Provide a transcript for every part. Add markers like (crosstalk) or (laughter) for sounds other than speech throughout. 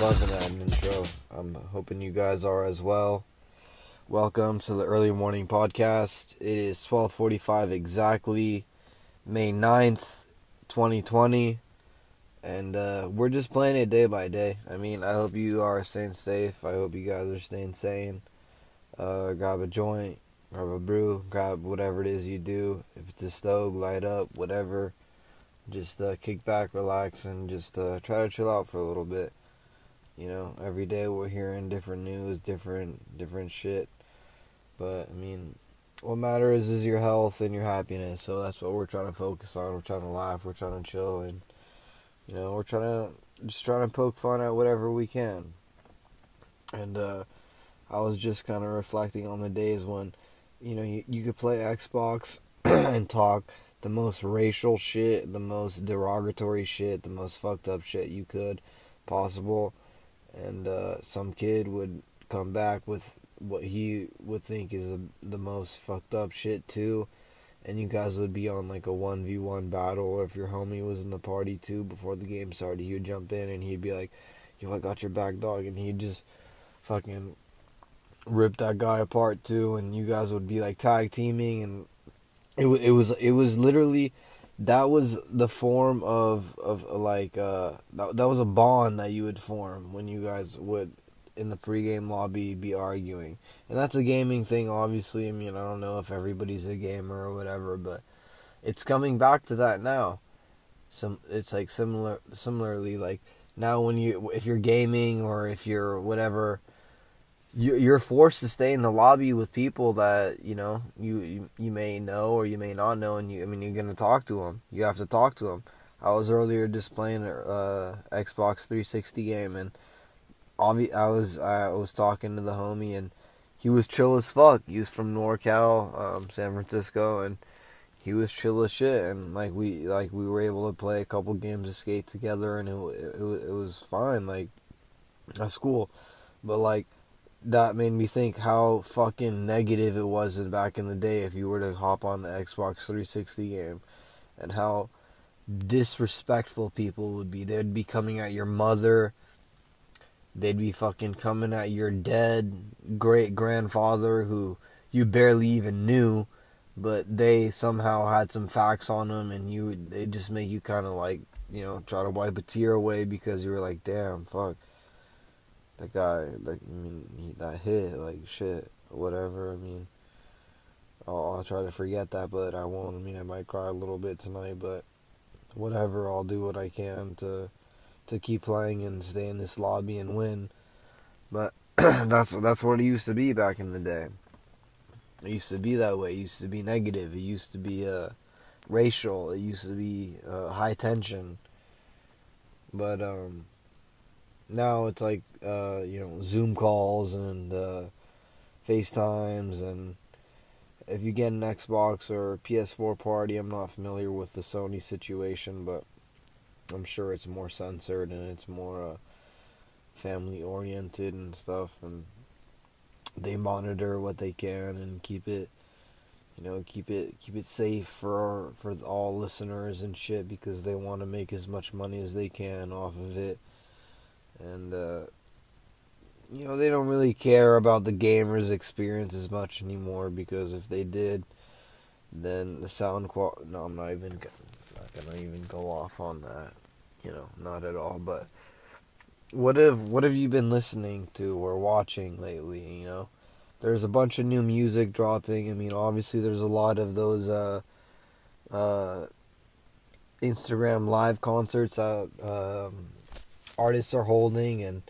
loving that intro. I'm hoping you guys are as well. Welcome to the early morning podcast. It is 12:45 exactly, May 9th, 2020, and uh, we're just playing it day by day. I mean, I hope you are staying safe. I hope you guys are staying sane. Uh, grab a joint, grab a brew, grab whatever it is you do. If it's a stove, light up, whatever. Just uh, kick back, relax, and just uh, try to chill out for a little bit. You know, every day we're hearing different news, different different shit. But I mean, what matters is your health and your happiness. So that's what we're trying to focus on. We're trying to laugh. We're trying to chill, and you know, we're trying to just trying to poke fun at whatever we can. And uh, I was just kind of reflecting on the days when, you know, you, you could play Xbox (clears throat) and talk the most racial shit, the most derogatory shit, the most fucked up shit you could possible, and uh, some kid would come back with what he would think is the, the most fucked up shit too, and you guys would be on like a one v one battle. Or if your homie was in the party too before the game started, he would jump in and he'd be like, "Yo, I got your back, dog," and he'd just fucking rip that guy apart too, and you guys would be like tag teaming. And it it was it was literally that was the form of of like uh that, that was a bond that you would form when you guys would in the pregame lobby be arguing. And that's a gaming thing obviously. I mean i don't know if everybody's a gamer or whatever but it's coming back to that now. Some it's like similar similarly like now when you if you're gaming or if you're whatever you're forced to stay in the lobby with people that you know you, you may know or you may not know, and you I mean you're gonna talk to them. You have to talk to them. I was earlier just playing a uh, Xbox 360 game, and obvi- I was I was talking to the homie, and he was chill as fuck. He was from NorCal, um, San Francisco, and he was chill as shit. And like we like we were able to play a couple games of skate together, and it it, it, it was fine. Like that's cool, but like that made me think how fucking negative it was back in the day if you were to hop on the Xbox 360 game and how disrespectful people would be. They'd be coming at your mother. They'd be fucking coming at your dead great grandfather who you barely even knew, but they somehow had some facts on them and you they just make you kind of like, you know, try to wipe a tear away because you were like, "Damn, fuck." That guy, like, I mean, he, that hit, like, shit, whatever. I mean, I'll, I'll try to forget that, but I won't. I mean, I might cry a little bit tonight, but whatever. I'll do what I can to to keep playing and stay in this lobby and win. But (clears throat) that's that's what it used to be back in the day. It used to be that way. It used to be negative. It used to be uh, racial. It used to be uh, high tension. But um, now it's like uh, you know Zoom calls and uh, FaceTimes and if you get an Xbox or PS4 party, I'm not familiar with the Sony situation, but I'm sure it's more censored and it's more uh, family oriented and stuff, and they monitor what they can and keep it, you know, keep it keep it safe for for all listeners and shit because they want to make as much money as they can off of it and uh, you know they don't really care about the gamer's experience as much anymore because if they did, then the sound quality. No, I'm not even not gonna even go off on that. You know, not at all. But what have what have you been listening to or watching lately? You know, there's a bunch of new music dropping. I mean, obviously there's a lot of those uh, uh, Instagram live concerts that um, artists are holding, and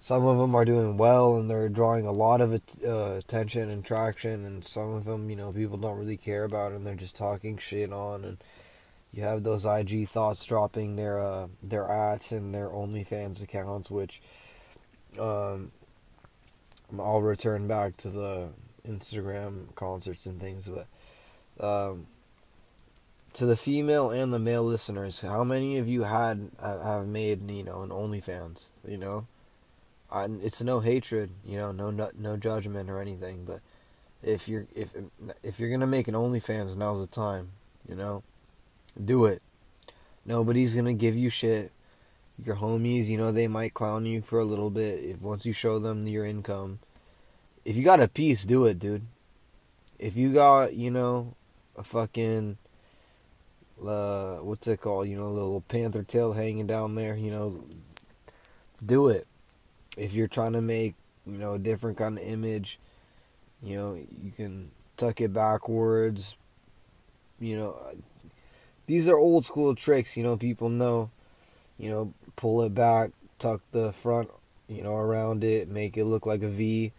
some of them are doing well and they're drawing a lot of uh, attention and traction, and some of them, you know, people don't really care about and they're just talking shit on. And you have those IG thoughts dropping their uh, their ads and their OnlyFans accounts, which um, I'll return back to the Instagram concerts and things, but. Um, to the female and the male listeners, how many of you had have made you know an OnlyFans? You know, I, it's no hatred, you know, no, no no judgment or anything. But if you're if if you're gonna make an OnlyFans, now's the time. You know, do it. Nobody's gonna give you shit. your homies, you know, they might clown you for a little bit if once you show them your income. If you got a piece, do it, dude. If you got, you know, a fucking uh what's it called, you know, a little panther tail hanging down there, you know, do it. If you're trying to make, you know, a different kind of image, you know, you can tuck it backwards. You know, these are old school tricks, you know, people know, you know, pull it back, tuck the front, you know, around it, make it look like a V.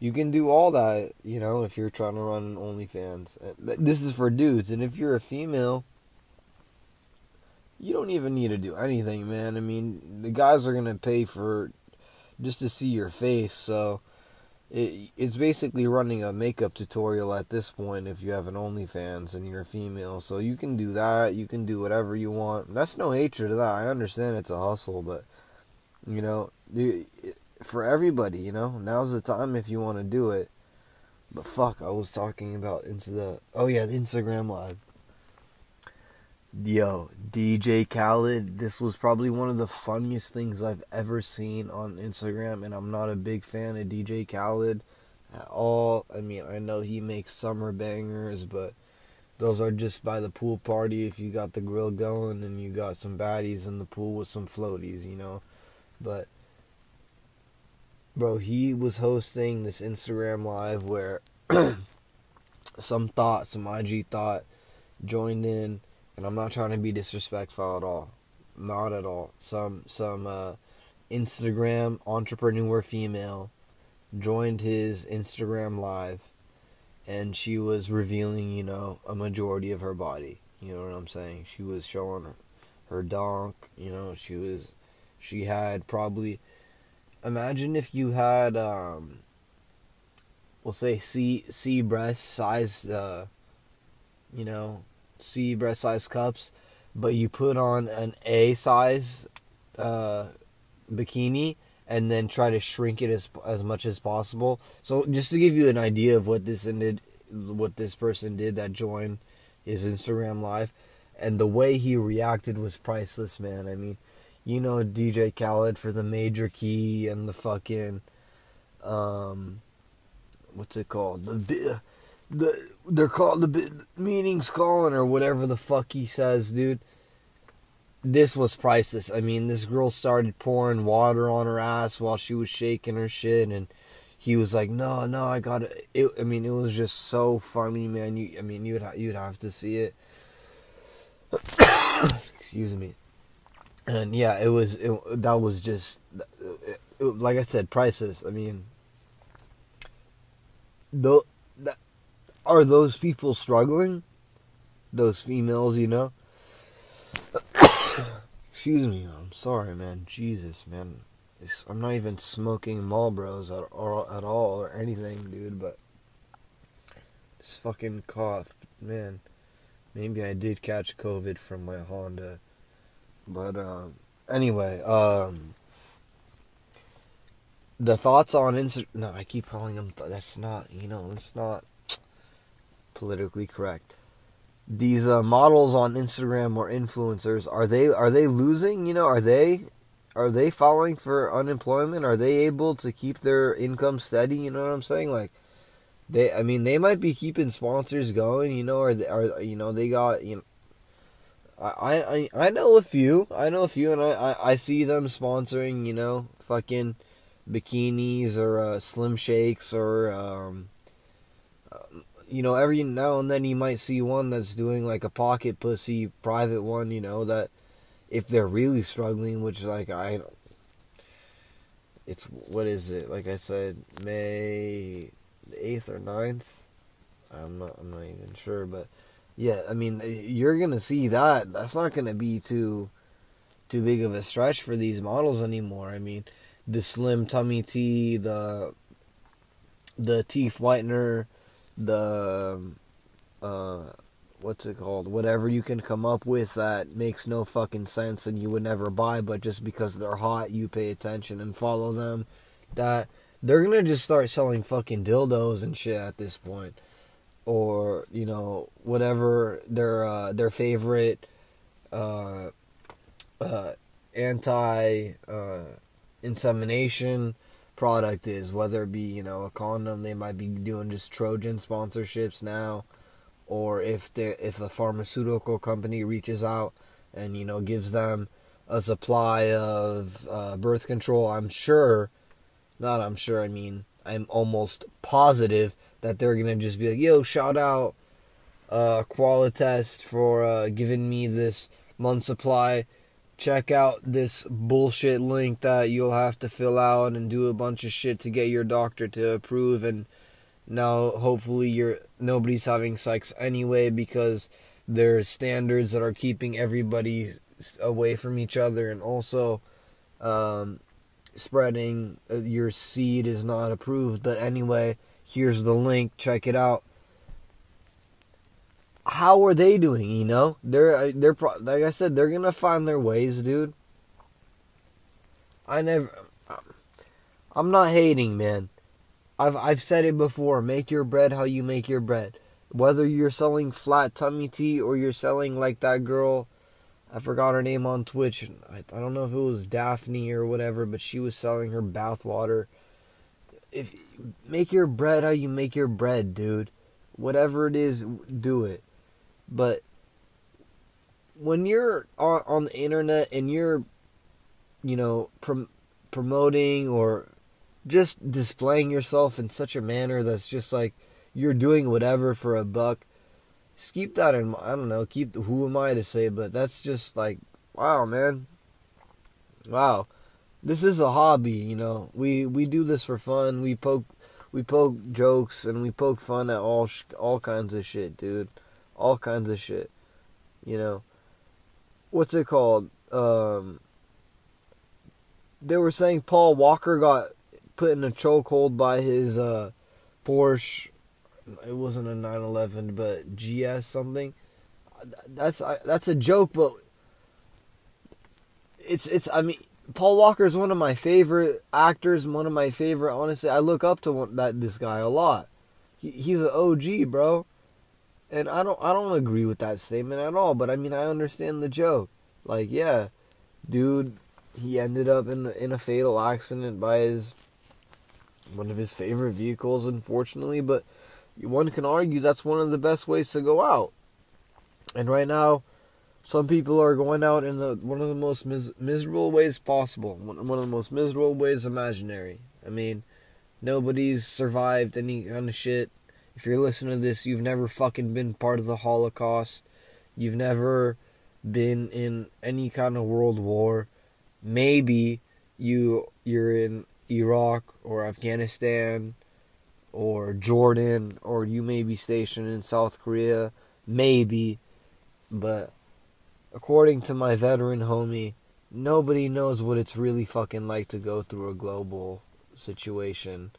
You can do all that, you know, if you're trying to run OnlyFans. This is for dudes, and if you're a female, you don't even need to do anything, man. I mean, the guys are gonna pay for just to see your face, so it, it's basically running a makeup tutorial at this point if you have an OnlyFans and you're a female. So you can do that. You can do whatever you want. That's no hatred to that. I understand it's a hustle, but you know, for everybody, you know, now's the time if you want to do it. But fuck, I was talking about into the oh yeah, the Instagram live. Yo, DJ Khaled, this was probably one of the funniest things I've ever seen on Instagram, and I'm not a big fan of DJ Khaled at all. I mean, I know he makes summer bangers, but those are just by the pool party if you got the grill going and you got some baddies in the pool with some floaties, you know. But, bro, he was hosting this Instagram live where (clears throat) some thought, some IG thought joined in and I'm not trying to be disrespectful at all, not at all. Some some uh, Instagram entrepreneur female joined his Instagram live, and she was revealing, you know, a majority of her body. You know what I'm saying? She was showing her, her donk. You know, she was, she had probably. Imagine if you had, um, we'll say C C breast size, uh, you know, C breast size cups, but you put on an A size uh, bikini and then try to shrink it as as much as possible. So just to give you an idea of what this ended, what this person did that joined his Instagram live, and the way he reacted was priceless, man. I mean, you know DJ Khaled for the major key and the fucking um, what's it called the the they're called the meanings calling or whatever the fuck he says, dude. This was priceless. I mean, this girl started pouring water on her ass while she was shaking her shit, and he was like, "No, no, I got it." I mean, it was just so funny, man. You, I mean, you'd ha- you'd have to see it. (coughs) Excuse me. And yeah, it was it, that was just it, like I said, priceless. I mean, the are those people struggling? Those females, you know? (coughs) Excuse me, I'm sorry, man. Jesus, man. It's, I'm not even smoking Marlboros at, or, at all or anything, dude, but this fucking cough, man. Maybe I did catch COVID from my Honda. But, um, anyway, um, the thoughts on Insta. No, I keep calling them. Th- that's not. You know, it's not politically correct. These uh, models on Instagram or influencers are they are they losing? You know, are they are they falling for unemployment? Are they able to keep their income steady? You know what I'm saying? Like they, I mean, they might be keeping sponsors going. You know, or they, are you know they got you know. I, I I know a few. I know a few, and I, I, I see them sponsoring. You know, fucking bikinis or uh, slim shakes or um, you know, every now and then you might see one that's doing like a pocket pussy private one, you know, that if they're really struggling, which like I it's what is it? Like I said, May eighth or 9th. I'm not I'm not even sure, but yeah, I mean, you're going to see that. That's not going to be too too big of a stretch for these models anymore. I mean, the slim tummy tea, the the teeth whitener, the uh what's it called? Whatever you can come up with that makes no fucking sense and you would never buy but just because they're hot you pay attention and follow them that they're gonna just start selling fucking dildos and shit at this point. Or you know whatever their uh their favorite uh uh anti uh, insemination product is, whether it be you know a condom, they might be doing just Trojan sponsorships now, or if they if a pharmaceutical company reaches out and you know gives them a supply of uh, birth control, I'm sure, not I'm sure, I mean I'm almost positive that they're gonna just be like, yo, shout out uh, Qualitest for uh, giving me this month supply check out this bullshit link that you'll have to fill out and do a bunch of shit to get your doctor to approve and now hopefully you're nobody's having sex anyway because there's standards that are keeping everybody away from each other and also um, spreading uh, your seed is not approved. But anyway here's the link. Check it out how are they doing? You know, they're uh, they're like I said, they're gonna find their ways, dude. I never, I'm not hating, man. I've I've said it before. Make your bread how you make your bread. Whether you're selling flat tummy tea or you're selling like that girl, I forgot her name on Twitch. I, I don't know if it was Daphne or whatever, but she was selling her bathwater. If make your bread how you make your bread, dude. Whatever it is, do it. But when you're on, on the internet and you're, you know, prom- promoting or just displaying yourself in such a manner that's just like you're doing whatever for a buck, just keep that in mind. I don't know, keep who am I to say, but that's just like, wow, man. Wow. This is a hobby, you know. We we do this for fun. We poke we poke jokes and we poke fun at all sh- all kinds of shit, dude all kinds of shit. You know, what's it called? Um, they were saying Paul Walker got put in a chokehold by his uh, Porsche. It wasn't a 911, but GS something. That's that's a joke, but it's it's. I mean, Paul Walker is one of my favorite actors. One of my favorite. Honestly, I look up to one, that this guy a lot. He, he's an OG, bro. And I don't I don't agree with that statement at all, but I mean I understand the joke. Like, yeah, dude, he ended up in in a fatal accident by his one of his favorite vehicles unfortunately, but one can argue that's one of the best ways to go out. And right now, some people are going out in the, one of the most mis- miserable ways possible, one, one of the most miserable ways imaginary. I mean, nobody's survived any kind of shit if you're listening to this, you've never fucking been part of the Holocaust. You've never been in any kind of world war. Maybe you you're in Iraq or Afghanistan or Jordan or you may be stationed in South Korea. Maybe. But according to my veteran homie, nobody knows what it's really fucking like to go through a global situation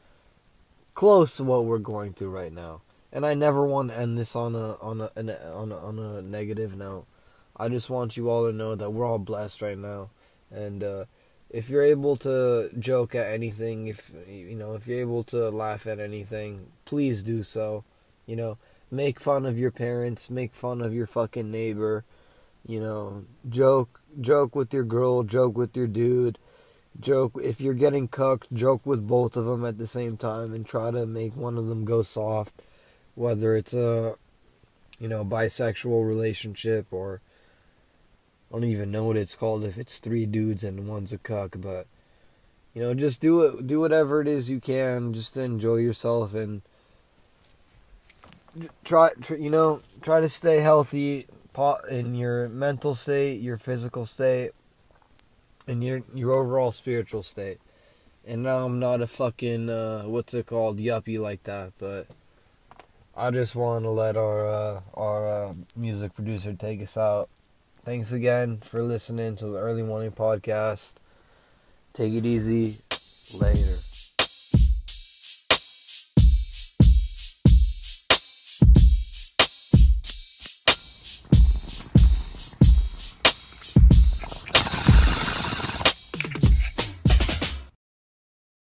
close to what we're going through right now. And I never want to end this on a on a, on a on a negative note. I just want you all to know that we're all blessed right now, and uh, if you're able to joke at anything, if you know if you're able to laugh at anything, please do so. You know, make fun of your parents, make fun of your fucking neighbor. You know, joke joke with your girl, joke with your dude joke if you're getting cooked joke with both of them at the same time and try to make one of them go soft whether it's a you know bisexual relationship or I don't even know what it's called if it's three dudes and one's a cuck but you know just do it do whatever it is you can just to enjoy yourself and try, try you know try to stay healthy in your mental state your physical state and your your overall spiritual state. And now I'm not a fucking uh, what's it called yuppie like that, but I just want to let our uh, our uh, music producer take us out. Thanks again for listening to the early morning podcast. Take it easy. Later.